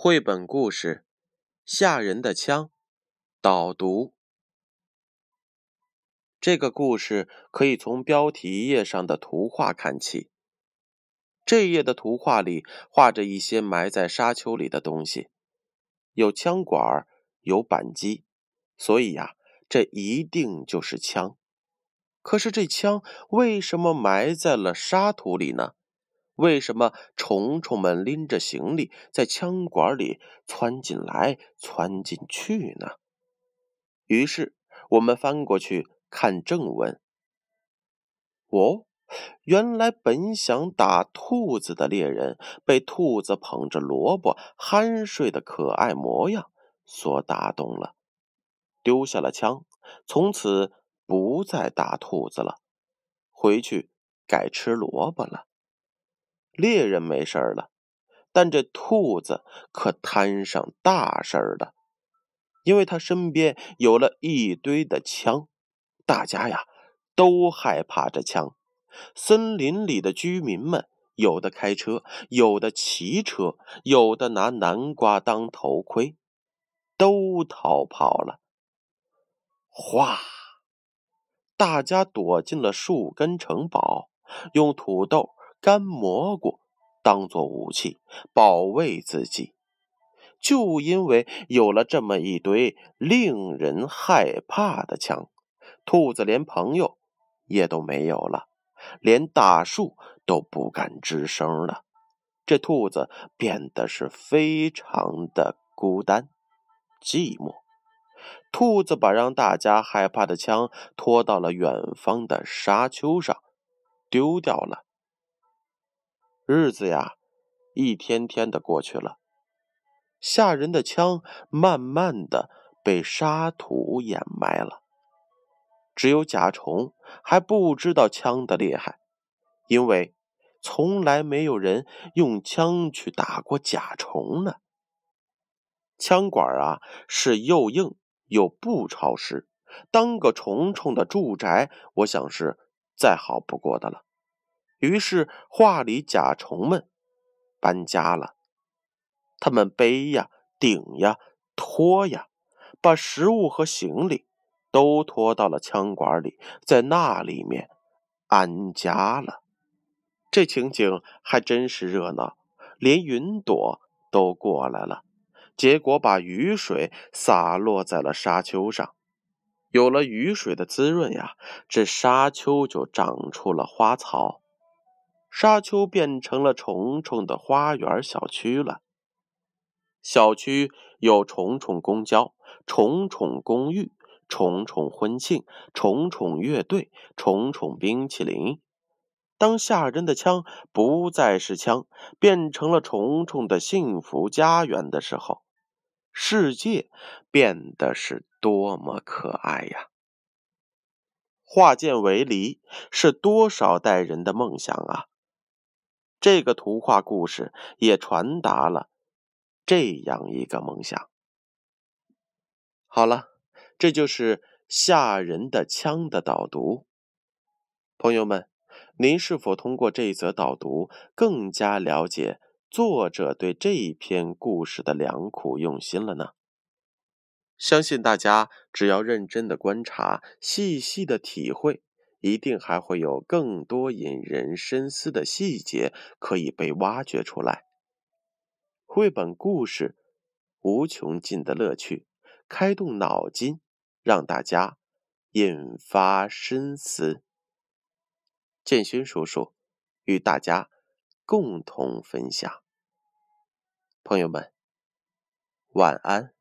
绘本故事《吓人的枪》导读。这个故事可以从标题页上的图画看起。这页的图画里画着一些埋在沙丘里的东西，有枪管，有扳机，所以呀，这一定就是枪。可是这枪为什么埋在了沙土里呢？为什么虫虫们拎着行李在枪管里窜进来、窜进去呢？于是我们翻过去看正文。哦，原来本想打兔子的猎人被兔子捧着萝卜酣睡的可爱模样所打动了，丢下了枪，从此不再打兔子了，回去改吃萝卜了。猎人没事了，但这兔子可摊上大事儿了，因为他身边有了一堆的枪，大家呀都害怕这枪。森林里的居民们，有的开车，有的骑车，有的拿南瓜当头盔，都逃跑了。哗！大家躲进了树根城堡，用土豆。干蘑菇当做武器保卫自己，就因为有了这么一堆令人害怕的枪，兔子连朋友也都没有了，连大树都不敢吱声了。这兔子变得是非常的孤单、寂寞。兔子把让大家害怕的枪拖到了远方的沙丘上，丢掉了。日子呀，一天天的过去了，吓人的枪慢慢的被沙土掩埋了。只有甲虫还不知道枪的厉害，因为从来没有人用枪去打过甲虫呢。枪管啊是又硬又不潮湿，当个虫虫的住宅，我想是再好不过的了。于是，画里甲虫们搬家了。他们背呀、顶呀、拖呀，把食物和行李都拖到了枪管里，在那里面安家了。这情景还真是热闹，连云朵都过来了。结果把雨水洒落在了沙丘上。有了雨水的滋润呀，这沙丘就长出了花草。沙丘变成了虫虫的花园小区了。小区有虫虫公交、虫虫公寓、虫虫婚庆、虫虫乐队、虫虫冰淇淋。当吓人的枪不再是枪，变成了虫虫的幸福家园的时候，世界变得是多么可爱呀！化剑为犁是多少代人的梦想啊！这个图画故事也传达了这样一个梦想。好了，这就是吓人的枪的导读。朋友们，您是否通过这一则导读更加了解作者对这一篇故事的良苦用心了呢？相信大家只要认真的观察，细细的体会。一定还会有更多引人深思的细节可以被挖掘出来。绘本故事，无穷尽的乐趣，开动脑筋，让大家引发深思。建勋叔叔与大家共同分享。朋友们，晚安。